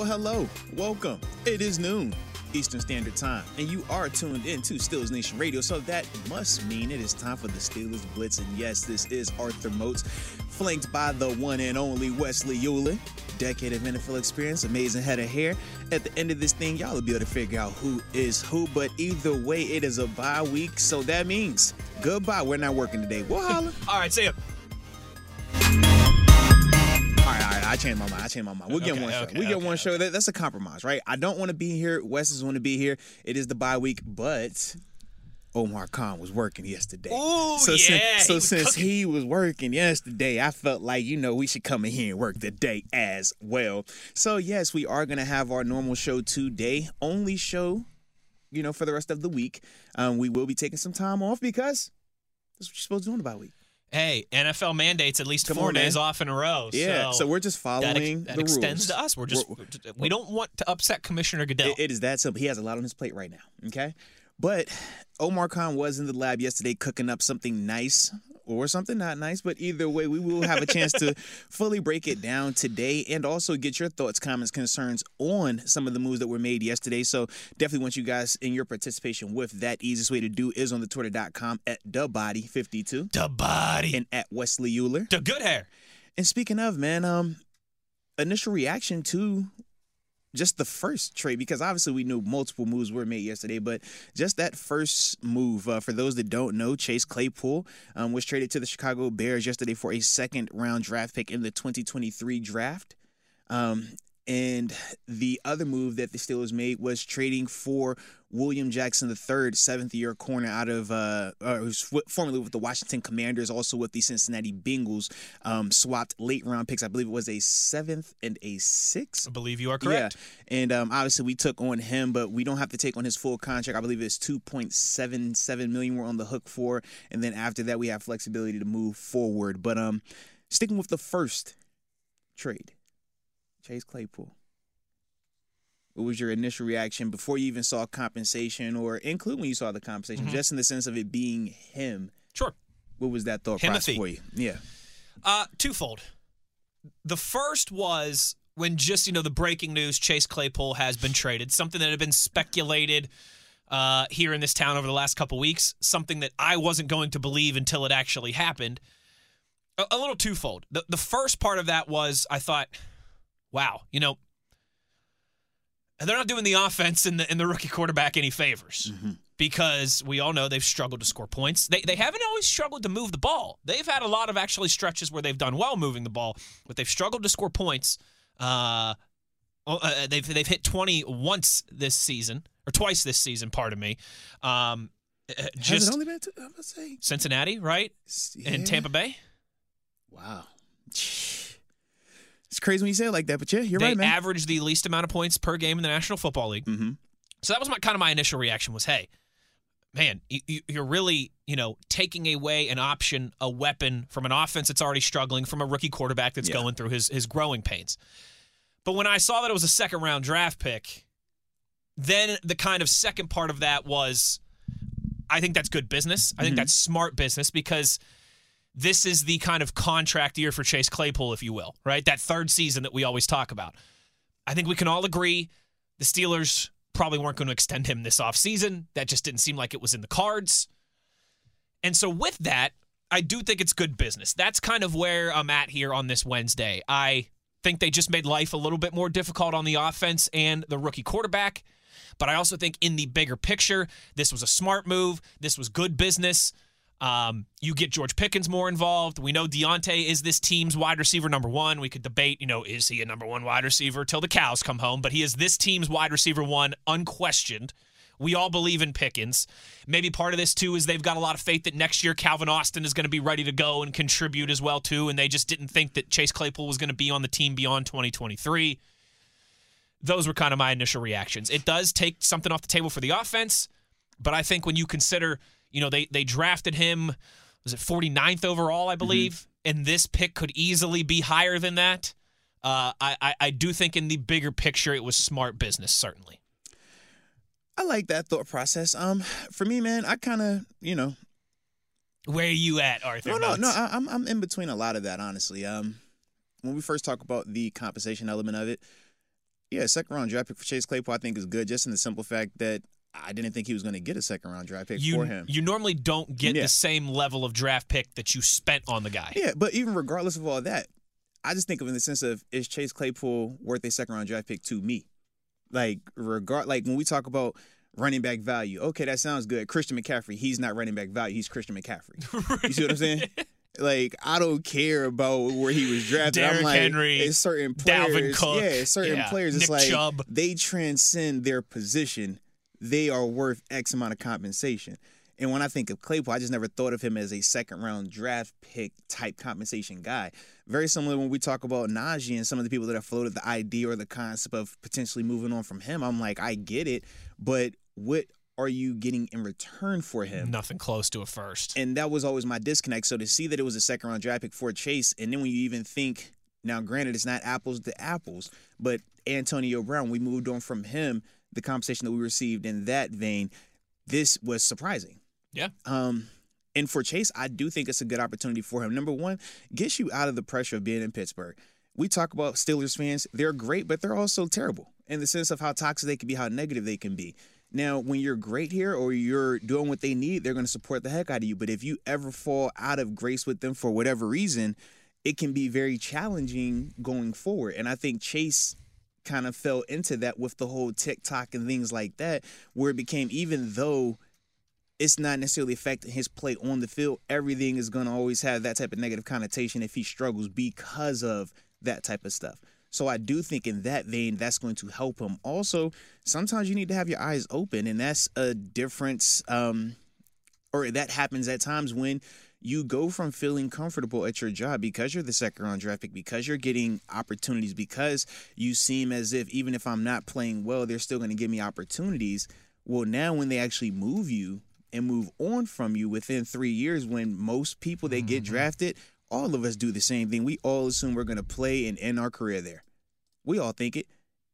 Well, hello, welcome. It is noon Eastern Standard Time, and you are tuned in to Steelers Nation Radio. So that must mean it is time for the Steelers Blitz. And yes, this is Arthur Moats, flanked by the one and only Wesley Uhler. Decade of NFL experience, amazing head of hair. At the end of this thing, y'all will be able to figure out who is who. But either way, it is a bye week, so that means goodbye. We're not working today. We'll holler. All right, see ya. I changed my mind. I changed my mind. We'll get Okay, one show. okay, we get okay, one show. That, that's a compromise, right? I don't want to be here. Wes doesn't want to be here. It is the bye week, but Omar Khan was working yesterday. Ooh, so yeah, Since, so he was since cooking. he was working yesterday, I felt like you know we should come in here and work today as well. So yes, we are gonna have our normal show today. Only show, you know, for the rest of the week. Um, we will be taking some time off because that's what you're supposed to do in the bye week. Hey, NFL mandates at least Come four on, man. days off in a row. Yeah. So, we're just that, following that the extends rules. to us. We're just We're- we don't want to upset Commissioner Goodell. It- it is that simple. He has a lot on his plate right now. Okay. But Omar Khan was in the lab yesterday cooking up something nice or something not nice. But either way, we will have a chance to fully break it down today and also get your thoughts, comments, concerns on some of the moves that were made yesterday. So definitely want you guys in your participation with that. Easiest way to do is on the twitter.com at thebody52 the body, and at Wesley Uhler. the good hair. And speaking of, man, um, initial reaction to just the first trade because obviously we knew multiple moves were made yesterday, but just that first move. Uh, for those that don't know, Chase Claypool um, was traded to the Chicago Bears yesterday for a second round draft pick in the 2023 draft. Um, and the other move that the Steelers made was trading for William Jackson III, seventh year corner out of, uh, uh, who's formerly with the Washington Commanders, also with the Cincinnati Bengals, um, swapped late round picks. I believe it was a seventh and a sixth. I believe you are correct. Yeah. And um, obviously we took on him, but we don't have to take on his full contract. I believe it's 2.77 million we're on the hook for. And then after that, we have flexibility to move forward. But um, sticking with the first trade, Chase Claypool. What was your initial reaction before you even saw compensation or include when you saw the compensation, Mm-hmm. just in the sense of it being him? Sure. What was that thought process for you? Yeah. Uh, twofold. The first was when just you know the breaking news: Chase Claypool has been traded. Something that had been speculated uh, here in this town over the last couple weeks. Something that I wasn't going to believe until it actually happened. A, a little twofold. The the first part of that was I thought, wow, you know, they're not doing the offense and the and the rookie quarterback any favors because we all know they've struggled to score points. They, they haven't always struggled to move the ball. They've had a lot of actually stretches where they've done well moving the ball, but they've struggled to score points. Uh, uh, they've they've hit 20 once this season or twice this season. Pardon me. Um, uh, Has just it only been, two, I'm gonna say, Cincinnati, right? yeah. And Tampa Bay. Wow. It's crazy when you say it like that, but yeah, you're they right, man. average the least amount of points per game in the National Football League. mm-hmm. So that was my kind of my initial reaction was, hey, man, you, you- you're really you know taking away an option, a weapon from an offense that's already struggling, from a rookie quarterback that's Yeah. going through his his growing pains. But when I saw that it was a second round draft pick, then the kind of second part of that was, I think that's good business. I think that's smart business because this is the kind of contract year for Chase Claypool, if you will, right? That third season that we always talk about. I think we can all agree the Steelers probably weren't going to extend him this offseason. That just didn't seem like it was in the cards. And so, with that, I do think it's good business. That's kind of where I'm at here on this Wednesday. I think they just made life a little bit more difficult on the offense and the rookie quarterback. But I also think in the bigger picture, this was a smart move. This was good business. Um, you get George Pickens more involved. We know Diontae is this team's wide receiver number one. We could debate, you know, is he a number one wide receiver till the cows come home? But he is this team's wide receiver one, unquestioned. We all believe in Pickens. Maybe part of this too is they've got a lot of faith that next year Calvin Austin is going to be ready to go and contribute as well too, and they just didn't think that Chase Claypool was going to be on the team beyond 2023. Those were kind of my initial reactions. It does take something off the table for the offense, but I think when you consider, you know, they they drafted him was it 49th overall, I believe, and this pick could easily be higher than that. Uh, I, I I do think in the bigger picture it was smart business, certainly. I like that thought process. Um, for me, man, I kind of, you know, Where are you at, Arthur? no, no, no. I, I'm I'm in between a lot of that, honestly. Um, when we first talk about the compensation element of it, yeah, second round draft pick for Chase Claypool, I think is good, just in the simple fact that I didn't think he was going to get a second round draft pick you for him. you normally don't get Yeah. the same level of draft pick that you spent on the guy. Yeah, but even regardless of all that, I just think of it in the sense of is Chase Claypool worth a second round draft pick to me? Like regard like when we talk about running back value, okay, that sounds good. Christian McCaffrey, he's not running back value, he's Christian McCaffrey. You see what I'm saying? Like I don't care about where he was drafted. Derrick I'm like, Henry, it's certain Dalvin players, Cook, yeah, certain yeah, players. It's Nick like Chubb. they transcend their position. They are worth X amount of compensation. And when I think of Claypool, I just never thought of him as a second round draft pick type compensation guy. Very similar when we talk about Najee and some of the people that have floated the idea or the concept of potentially moving on from him. I'm like, I get it, but what are you getting in return for him? Nothing close to a first. And that was always my disconnect. So to see that it was a second round draft pick for Chase, and then when you even think, now granted, it's not apples to apples, but Antonio Brown, we moved on from him, the compensation that we received in that vein, this was surprising. Yeah. Um, and for Chase, I do think it's a good opportunity for him. Number one, gets you out of the pressure of being in Pittsburgh. We talk about Steelers fans; they're great, but they're also terrible in the sense of how toxic they can be, how negative they can be. Now, when you're great here or you're doing what they need, they're going to support the heck out of you. But if you ever fall out of grace with them for whatever reason, it can be very challenging going forward. And I think Chase kind of fell into that with the whole TikTok and things like that, where it became even though it's not necessarily affecting his play on the field, everything is going to always have that type of negative connotation if he struggles because of that type of stuff. So I do think in that vein, that's going to help him. Also, sometimes you need to have your eyes open, and that's a difference, um, or that happens at times when you go from feeling comfortable at your job because you're the second round draft pick, because you're getting opportunities, because you seem as if even if I'm not playing well, they're still going to give me opportunities. Well, now when they actually move you and move on from you within three years, when most people that get mm-hmm. drafted, all of us do the same thing. We all assume we're going to play and end our career there. We all think it.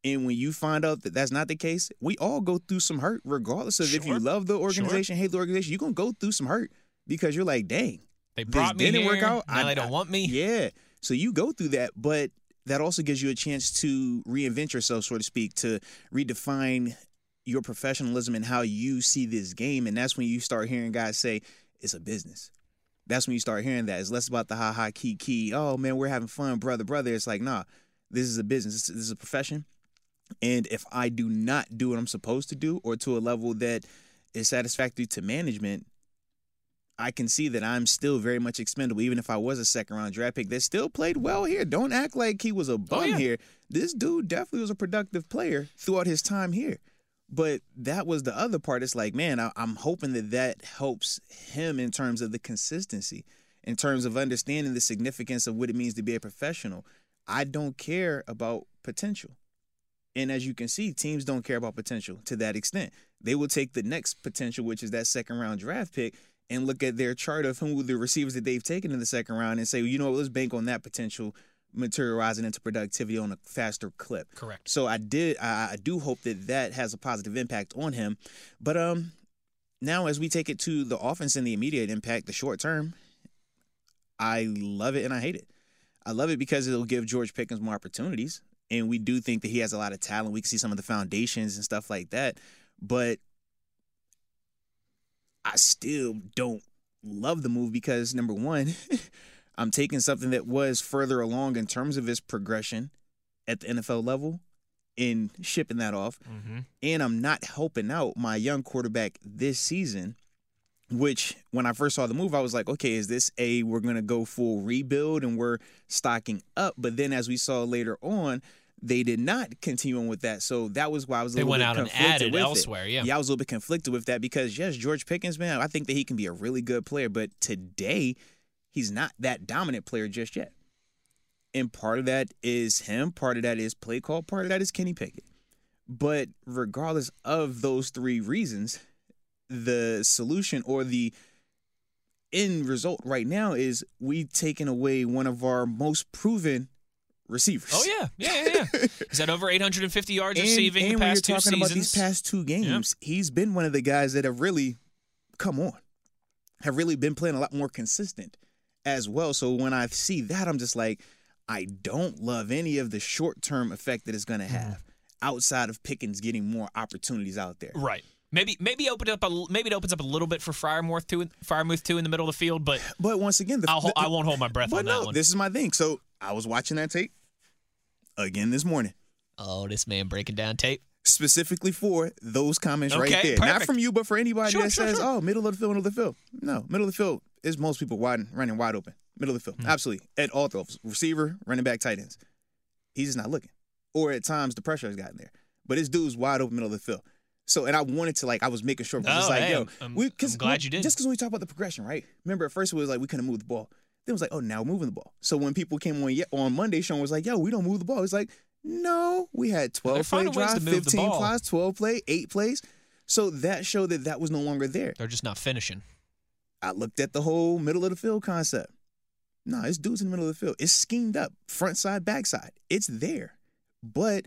And when you find out that that's not the case, we all go through some hurt, regardless of if you love the organization, hate the organization. You're gonna go through some hurt because you're like, dang, They this brought me didn't here. work out. Now they don't want me. Yeah, so you go through that, but that also gives you a chance to reinvent yourself, so to speak, to redefine your professionalism and how you see this game. And that's when you start hearing guys say it's a business. That's when you start hearing that. It's less about the ha ha key key. Oh man, we're having fun, brother, brother. It's like, nah, this is a business. This this is a profession. And if I do not do what I'm supposed to do or to a level that is satisfactory to management, I can see that I'm still very much expendable. Even if I was a second round draft pick that still played well here. Don't act like he was a oh, bum yeah. here. This dude definitely was a productive player throughout his time here. But that was the other part. It's like, man, I, I'm hoping that that helps him in terms of the consistency, in terms of understanding the significance of what it means to be a professional. I don't care about potential. And as you can see, teams don't care about potential to that extent. They will take the next potential, which is that second round draft pick, and look at their chart of who the receivers that they've taken in the second round and say, well, you know what, let's bank on that potential materializing into productivity on a faster clip. Correct. So I did, I, I do hope that that has a positive impact on him. But um, now as we take it to the offense and the immediate impact, the short term, I love it and I hate it. I love it because it'll give George Pickens more opportunities. And we do think that he has a lot of talent. We can see some of the foundations and stuff like that. But I still don't love the move because number one, I'm taking something that was further along in terms of his progression at the NFL level and shipping that off. Mm-hmm. And I'm not helping out my young quarterback this season, which when I first saw the move, I was like, okay, is this a we're gonna go full rebuild and we're stocking up? But then as we saw later on, they did not continue on with that. So that was why I was a They little went bit out and conflicted added with it. yeah. Yeah, I was a little bit conflicted with that because yes, George Pickens, man, I think that he can be a really good player, but today he's not that dominant player just yet. And part of that is him, part of that is play call, part of that is Kenny Pickett. But regardless of those three reasons, the solution or the end result right now is we've taken away one of our most proven receivers. Oh yeah, yeah, yeah. yeah. Is that over 850 yards And, receiving and the past two seasons? about these past two games, he's been one of the guys that have really come on, have really been playing a lot more consistent as well. So when I see that, I'm just like, I don't love any of the short term effect that it's going to Mm-hmm. have outside of Pickens getting more opportunities out there. Right. Maybe maybe open it up a maybe it opens up a little bit for Freiermuth too Freiermuth too in the middle of the field, but But once again, the, the- I won't hold my breath on no, that one. this is my thing. So I was watching that tape again this morning. oh, this man breaking down tape. specifically for those comments right Okay, there. Not from you, but for anybody Sure, that sure, says, sure. "Oh, middle of the field, middle of the field." No, middle of the field is most people wide running wide open, middle of the field. Hmm. Absolutely, at all throws, receiver, running back, tight ends. He's just not looking, or at times the pressure has gotten there. But this dude's wide open, middle of the field. So, and I wanted to like, I was making sure, it's Oh, like, hey, yo, I'm- we, cause I'm glad we- you did. Just because when we talk about the progression, right? Remember, at first it was like we couldn't move the ball. Then it was like, oh, now we're moving the ball. So when people came on on Monday, Sean was like, yo, we don't move the ball. It's like, no, we had 12 They're play finding ways to drive, 15 plays, 12 play, 8 plays. So that showed that that was no longer there. They're just not finishing. I looked at the whole middle of the field concept. No, it's dudes in the middle of the field. It's schemed up, front side, back side. It's there. But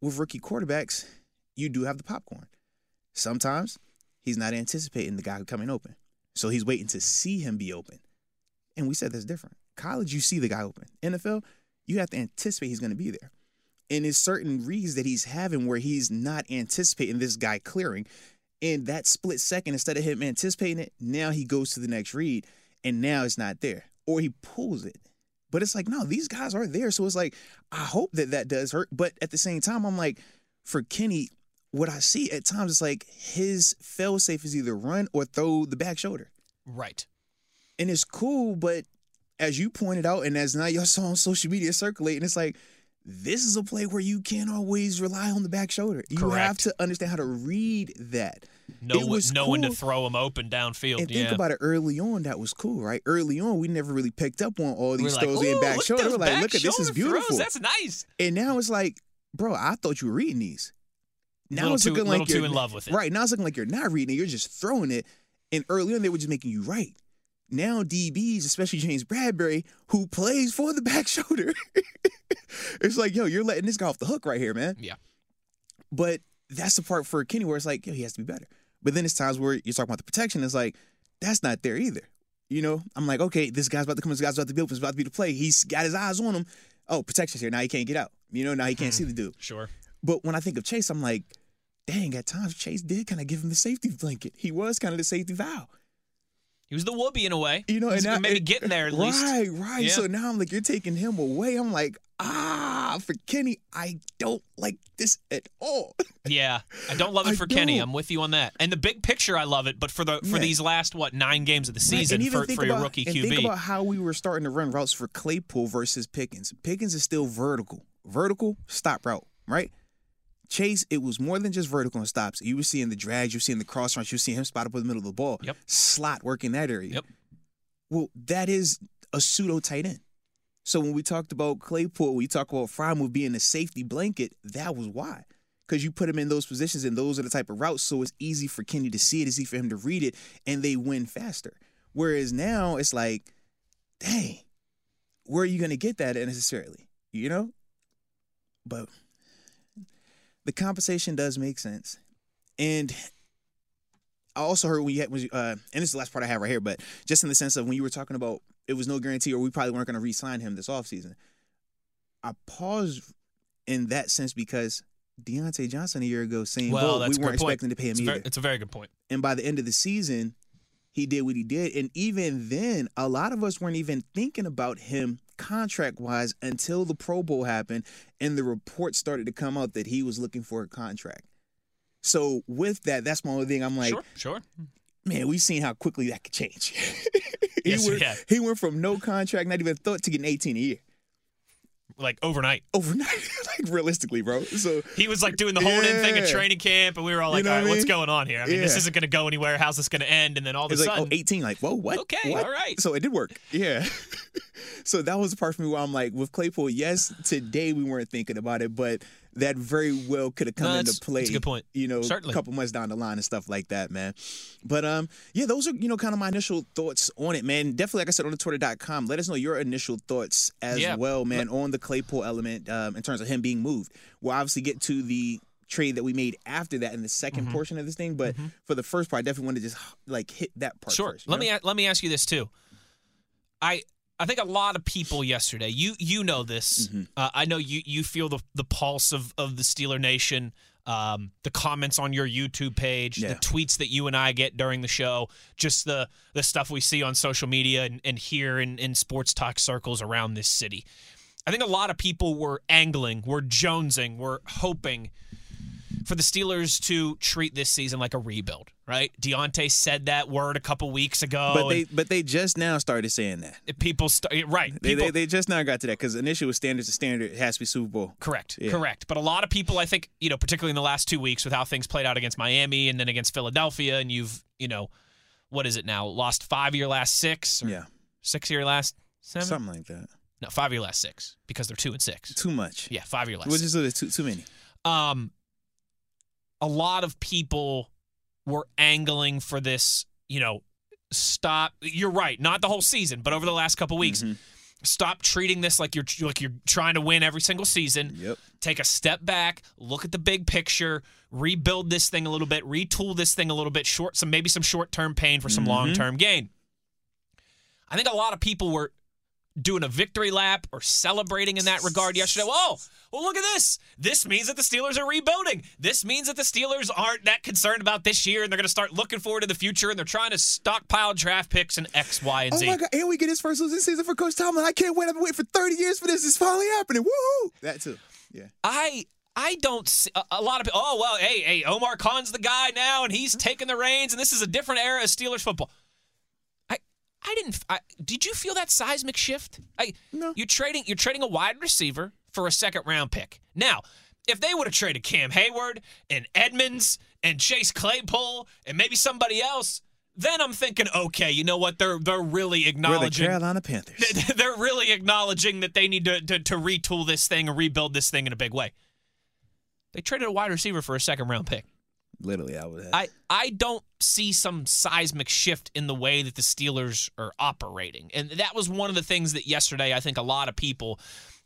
with rookie quarterbacks, you do have the popcorn. Sometimes he's not anticipating the guy coming open. So he's waiting to see him be open. And we said that's different. College, you see the guy open. NFL, you have to anticipate he's going to be there. And there's certain reads that he's having where he's not anticipating this guy clearing. And that split second, instead of him anticipating it, now he goes to the next read and now it's not there. Or he pulls it. But it's like, no, these guys are there. So it's like, I hope that that does hurt. But at the same time, I'm like, for Kenny, what I see at times is like his fail safe is either run or throw the back shoulder. Right. And it's cool, but as you pointed out, and as now y'all saw on social media circulating, it's like this is a play where you can't always rely on the back shoulder. You have to understand how to read that. No, It was no one to throw him open downfield. And yeah. think about it early on, that was cool, right? Early on, we never really picked up on all We're these like, throws in back shoulder. We're like, look at this is beautiful. Throws. That's nice. And now it's like, bro, I thought you were reading these. Now it's too- looking like you're in love with it. Right now it's looking like you're not reading it. You're just throwing it. And early on, they were just making you right. Now DBs, especially James Bradberry, who plays for the back shoulder, it's like, yo, you're letting this guy off the hook right here, man. Yeah. But that's the part for Kenny where it's like, yo, he has to be better. But then it's times where you're talking about the protection. It's like, that's not there either. You know, I'm like, okay, this guy's about to come. This guy's about to be open. It's about to be the play. He's got his eyes on him. Oh, protection's here. Now he can't get out. You know, now he can't hmm. see the dude. Sure. But when I think of Chase, I'm like, dang, at times Chase did kind of give him the safety blanket. He was kind of the safety valve. He was the whoopee in a way. You know, He's and now, maybe getting there at right, least. Right, right. Yeah. So now I'm like, you're taking him away. I'm like, ah, for Kenny, I don't like this at all. Yeah, I don't love it I for Kenny. I'm with you on that. And the big picture, I love it. But for the for Yeah. these last what nine games of the season even for, for your rookie and QB, Think about how we were starting to run routes for Claypool versus Pickens. Pickens is still vertical. Vertical, stop route, right? Chase, it was more than just vertical and stops. You were seeing the drags, you were seeing the cross runs, you were seeing him spot up in the middle of the ball. Yep. Slot work in that area. Yep. Well, that is a pseudo tight end. So when we talked about Claypool, we talk about Freiermuth being a safety blanket, that was why. Because you put him in those positions and those are the type of routes, so it's easy for Kenny to see it, it's easy for him to read it, and they win faster. Whereas now it's like, dang, where are you gonna get that necessarily? You know? But the compensation does make sense. And I also heard when you had, when you, uh, and this is the last part I have right here, but just in the sense of when you were talking about it was no guarantee or we probably weren't going to re-sign him this offseason. I paused in that sense because Diontae Johnson a year ago saying, Well, we weren't point. expecting to pay him It's, either. very, it's a very good point. and by the end of the season, he did what he did. And even then, a lot of us weren't even thinking about him contract wise until the Pro Bowl happened and the reports started to come out that he was looking for a contract. So with that, that's my only thing. I'm like, sure, sure. man, we've seen how quickly that could change. he, Yes, went, have. he went from no contract, not even thought to getting 18 a year. Like overnight. Overnight, like realistically, bro. So He was like doing the whole in thing at training camp, and we were all You like, know all right, I what's going on here? I mean, this isn't going to go anywhere. How's this going to end? And then all of a it's like, oh, sudden, oh, 18, like, whoa, what? Okay, What? all right. So it did work. Yeah. so that was the part for me where I'm like, with Claypool, yes, today we weren't thinking about it, but that very well could have come No, into play. that's a good point. You know, Certainly. a couple months down the line and stuff like that, man. But um, yeah, those are, you know, kind of my initial thoughts on it, man. Definitely, like I said, on the twitter.com, let us know your initial thoughts as Yeah. well, man, on the Claypool element um, in terms of him being moved. We'll obviously get to the trade that we made after that in the 2nd Mm-hmm. portion of this thing, but for the first part, I definitely want to just like hit that part Sure. first. Let know? me let me ask you this too. I I think a lot of people yesterday. You you know this. Mm-hmm. Uh, I know you you feel the the pulse of of the Steeler Nation. Um, the comments on your YouTube page, Yeah. the tweets that you and I get during the show, just the the stuff we see on social media and, and here in, in sports talk circles around this city. I think a lot of people were angling, were jonesing, were hoping for the Steelers to treat this season like a rebuild, right? Diontae said that word a couple weeks ago. But they but they just now started saying that. people st- right. They, People, they, they just now got to that because initially with standards to standard. It has to be Super Bowl. correct, Yeah. correct. But a lot of people, I think, you know, particularly in the last two weeks with how things played out against Miami and then against Philadelphia, and you've, you know, what is it now? Lost five year last six, Yeah, six year last seven? something like that. No, five year last six because they're two and six. Too much. Yeah, five year last. which six. is too too many. um, a lot of people were angling for this, you know, stop. You're right, not the whole season, but over the last couple weeks, Mm-hmm. stop treating this like you're like you're trying to win every single season. Yep. Take a step back, look at the big picture, rebuild this thing a little bit, retool this thing a little bit, short some maybe some short term pain for some Mm-hmm. long term gain. I think a lot of people were doing a victory lap or celebrating in that regard yesterday. Whoa, well, look at this. This means that the Steelers are rebuilding. This means that the Steelers aren't that concerned about this year and they're going to start looking forward to the future and they're trying to stockpile draft picks and X, Y, and Z. Oh my God! And we get his first losing season for Coach Tomlin. I can't wait. I've been waiting for thirty years for this. It's finally happening. Woo! That too. Yeah. I I don't see a, a lot of people. Oh well, hey hey, Omar Khan's the guy now, and he's taking the reins, and this is a different era of Steelers football. I didn't. I, did you feel that seismic shift? I No. You're trading you're trading a wide receiver for a second round pick. Now, if they would have traded Cam Heyward and Edmunds and Chase Claypool and maybe somebody else, then I'm thinking, okay, you know what? They're they're really We're the acknowledging Carolina Panthers. they're really acknowledging that they need to, to, to retool this thing and rebuild this thing in a big way. They traded a wide receiver for a second round pick. Literally, I would have. I, I don't see some seismic shift in the way that the Steelers are operating. And that was one of the things that yesterday I think a lot of people,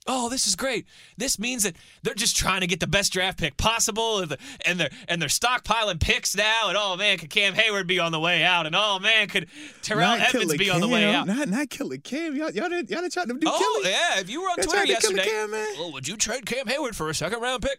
oh, this is great. This means that they're just trying to get the best draft pick possible and, the, and they're and they're stockpiling picks now and oh man, could Cam Heyward be on the way out? And oh man, could Terrell Not Evans be on the way out? Not not Killer Cam. Y'all y'all done, y'all done tried to do Oh Killer. yeah, if you were on Twitter yesterday, Cam, man. oh, would you trade Cam Heyward for a second round pick?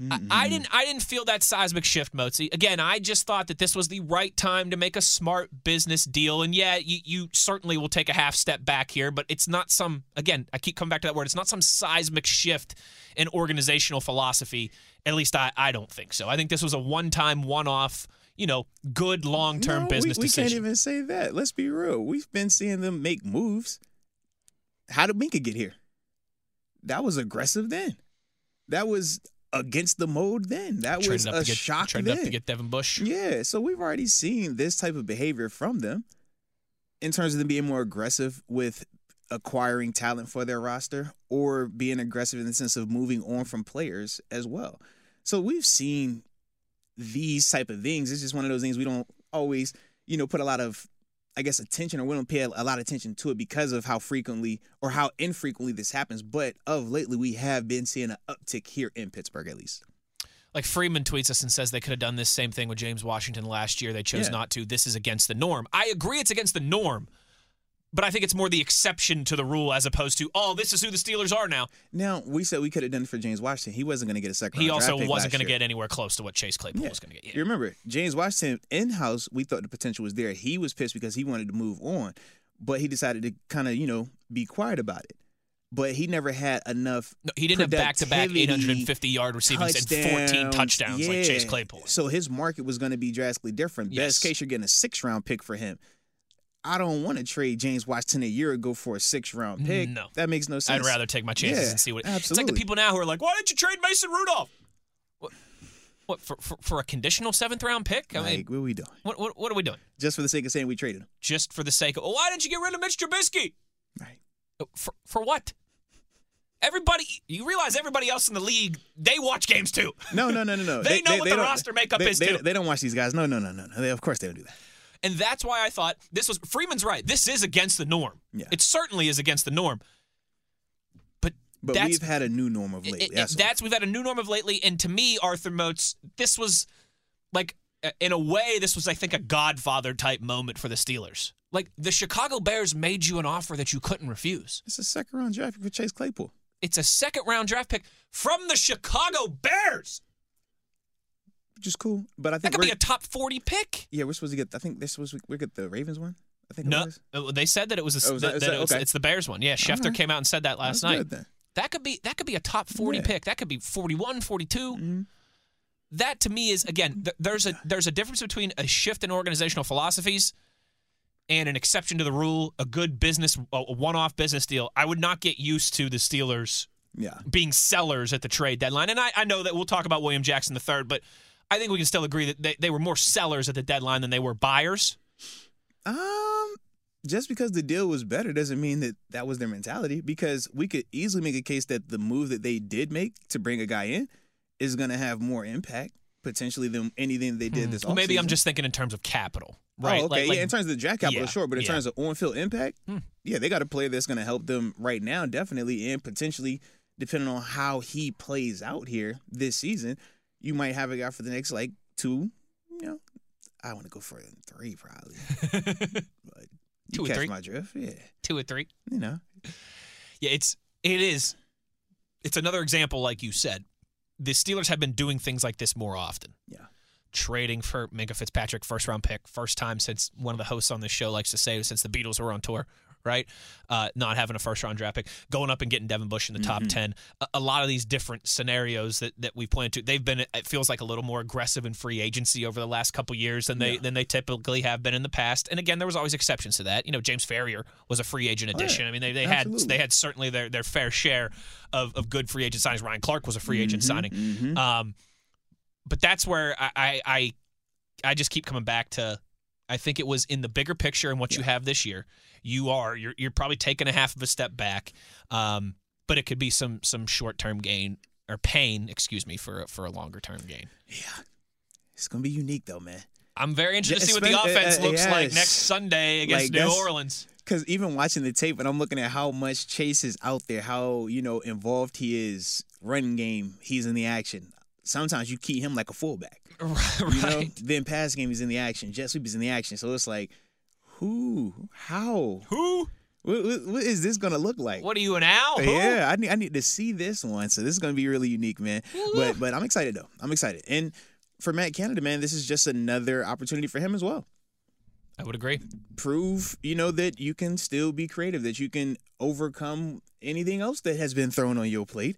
I, I mm-hmm. didn't. I didn't feel that seismic shift, Mozi. Again, I just thought that this was the right time to make a smart business deal. And yeah, you, you certainly will take a half step back here, but it's not some. Again, I keep coming back to that word. It's not some seismic shift in organizational philosophy. At least I, I don't think so. I think this was a one-time, one-off. You know, good long-term No, business we, we decision. can't even say that. Let's be real. We've been seeing them make moves. How did Minkah get here? That was aggressive then. That was against the mode then. That was a get, shock then. up to get Devin Bush. Yeah, so we've already seen this type of behavior from them in terms of them being more aggressive with acquiring talent for their roster or being aggressive in the sense of moving on from players as well. So we've seen these type of things. It's just one of those things we don't always, you know, put a lot of I guess attention or we don't pay a, lot of attention to it because of how frequently or how infrequently this happens. But of lately we have been seeing an uptick here in Pittsburgh at least. Like Freeman tweets us and says they could have done this same thing with James Washington last year. They chose Yeah. not to. This is against the norm. I agree it's against the norm, but I think it's more the exception to the rule as opposed to, oh, this is who the Steelers are now. Now we said we could have done it for James Washington. He wasn't going to get a second. He round also wasn't going to get anywhere close to what Chase Claypool was going to get. You remember James Washington in house? We thought the potential was there. He was pissed because he wanted to move on, but he decided to kind of you know be quiet about it. But he never had enough. No, he didn't have back-to-back 850 yard receivings and 14 touchdowns like Chase Claypool. So his market was going to be drastically different. Yes. Best case, you're getting a six round pick for him. I don't want to trade James Washington a year ago for a six round pick. No. that makes no sense. I'd rather take my chances Yeah, and see what. It's like the people now who are like, "Why didn't you trade Mason Rudolph?" What? What for? For, for a conditional seventh round pick? I mean, what are we doing? what, what what are we doing? Just for the sake of saying we traded him. Just for the sake of? Well, why didn't you get rid of Mitch Trubisky? Right. Uh, for for what? Everybody, you realize everybody else in the league, they watch games too. No, no, no, no, no. They know what the don't- roster makeup they, is, They, too. they don't watch these guys. No, no, no, no, no. They, of course they don't do that. And that's why I thought this was Freeman's right. This is against the norm. Yeah. It certainly is against the norm. But, But we've had a new norm of it- lately. it- that's all. that's we've had a new norm of lately. And to me, Arthur Moats, this was like in a way, this was I think a Godfather type moment for the Steelers. Like the Chicago Bears made you an offer that you couldn't refuse. It's a second round draft pick for Chase Claypool. It's a second round draft pick from the Chicago Bears. Which is cool. But I think That could be a top forty pick. yeah, we're supposed to get I think this was we get the Ravens one. I think it No, uh, they said that it was a, Oh, was that, that- that it was, okay. it's the Bears one. Yeah, Schefter right. came out and said that last That's night. good. That could be that could be a top 40 Yeah. pick. That could be 41, 42. Mm-hmm. That to me is again th- there's a there's a difference between a shift in organizational philosophies and an exception to the rule, a good business a a one-off business deal. I would not get used to the Steelers Yeah. being sellers at the trade deadline. And I, I know that we'll talk about William Jackson the third, but I think we can still agree that they, they were more sellers at the deadline than they were buyers. Um, just because the deal was better doesn't mean that that was their mentality. Because we could easily make a case that the move that they did make to bring a guy in is going to have more impact potentially than anything they did this. Well, maybe I'm just thinking in terms of capital, right? Oh, okay. Like- like- yeah, in terms of the draft capital, Yeah, sure. But in yeah. Hmm. terms of on-field impact, yeah, they got a player that's going to help them right now, definitely, and potentially, depending on how he plays out here this season, you might have a guy for the next like two. You know, I want to go for three probably, but Two or three? my drift. Yeah, two or three. you know. Yeah, it's it is. It's another example, like you said. The Steelers have been doing things like this more often. Yeah. Trading for Minkah Fitzpatrick, first round pick, first time since one of the hosts on this show likes to say since the Beatles were on tour, right? Uh, not having a first round draft pick, going up and getting Devin Bush in the top ten. A, a lot of these different scenarios that, that we've pointed to, they've been. It feels like a little more aggressive in free agency over the last couple years than they than they typically have been in the past. And again, there was always exceptions to that. You know, James Farrior was a free agent Oh, yeah. addition. I mean, they, they had they had certainly their their fair share of, of good free agent signings. Ryan Clark was a free agent signing. mhm. Um, but that's where I, I I I just keep coming back to. I think it was in the bigger picture and what you have this year. You are you're you're probably taking a half of a step back, um, but it could be some some short term gain or pain, excuse me, for a- for a longer term gain. Yeah, it's gonna be unique though, man. I'm very interested to see what the Espe- uh, offense uh, looks like next Sunday against Like, New Orleans. Because even watching the tape, and I'm looking at how much Chase is out there, how you know involved he is, running game, he's in the action. Sometimes you key him like a fullback. right. You know, then pass game is in the action, jet sweep is in the action. So it's like, who, how, Who? what, what, what is this gonna look like? What are you an owl? Yeah, I need I need to see this one. So this is gonna be really unique, man. But but I'm excited though. I'm excited. And for Matt Canada, man, this is just another opportunity for him as well. I would agree. Prove, you know, that you can still be creative, that you can overcome anything else that has been thrown on your plate.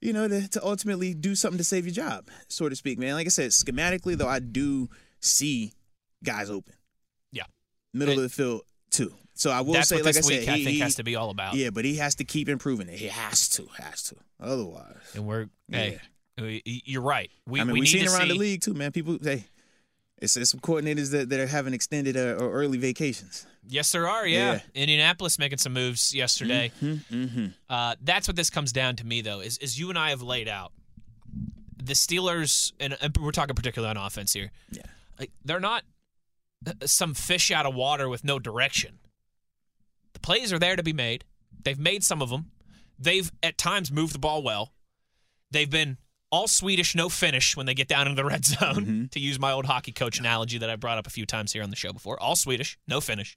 You know, to, to ultimately do something to save your job, so to speak, man. Like I said, schematically though, I do see guys open. Yeah. Middle It- of the field too. So I will That's say, what like this I said, week I he- think he- has to be all about. yeah, but he has to keep improving it. He has to, has to. Otherwise, And we're hey, you're right. We I mean, we we need seen to around see, the league too, man. People, hey, It's, it's some coordinators that, that are having extended uh, or early vacations. Yes, there are. Yeah. Yeah. Indianapolis making some moves yesterday. Mm-hmm. Uh, that's what this comes down to me, though, is, is you and I have laid out the Steelers, and, and we're talking particularly on offense here. Yeah. Like, they're not uh, some fish out of water with no direction. The plays are there to be made. They've made some of them. They've at times moved the ball well. They've been all Swedish, no finish when they get down into the red zone, to use my old hockey coach analogy that I brought up a few times here on the show before. All Swedish, no finish.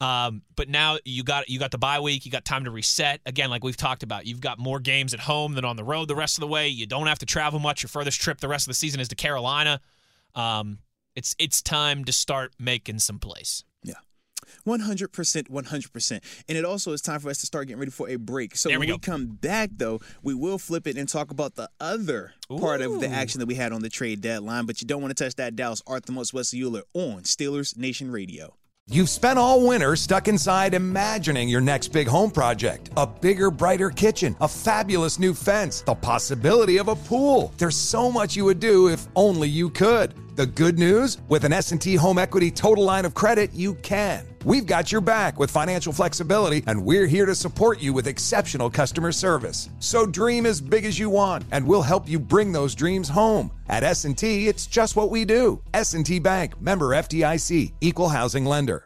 Um, but now you got you got the bye week, you got time to reset. Again, like we've talked about, you've got more games at home than on the road the rest of the way. You don't have to travel much. Your furthest trip the rest of the season is to Carolina. Um, it's it's time to start making some plays. Yeah. 100%, 100%. And it also is time for us to start getting ready for a break. So There when we we, come back, though, we will flip it and talk about the other part of the action that we had on the trade deadline. But you don't want to touch that Dallas Arthur Moats Wesley Uhler on Steelers Nation Radio. You've spent all winter stuck inside imagining your next big home project. A bigger, brighter kitchen, a fabulous new fence, the possibility of a pool. There's so much you would do if only you could. The good news, with an S&T Home Equity Total Line of Credit, you can. We've got your back with financial flexibility and we're here to support you with exceptional customer service. So dream as big as you want and we'll help you bring those dreams home. At S&T, it's just what we do. S&T Bank, member FDIC, equal housing lender.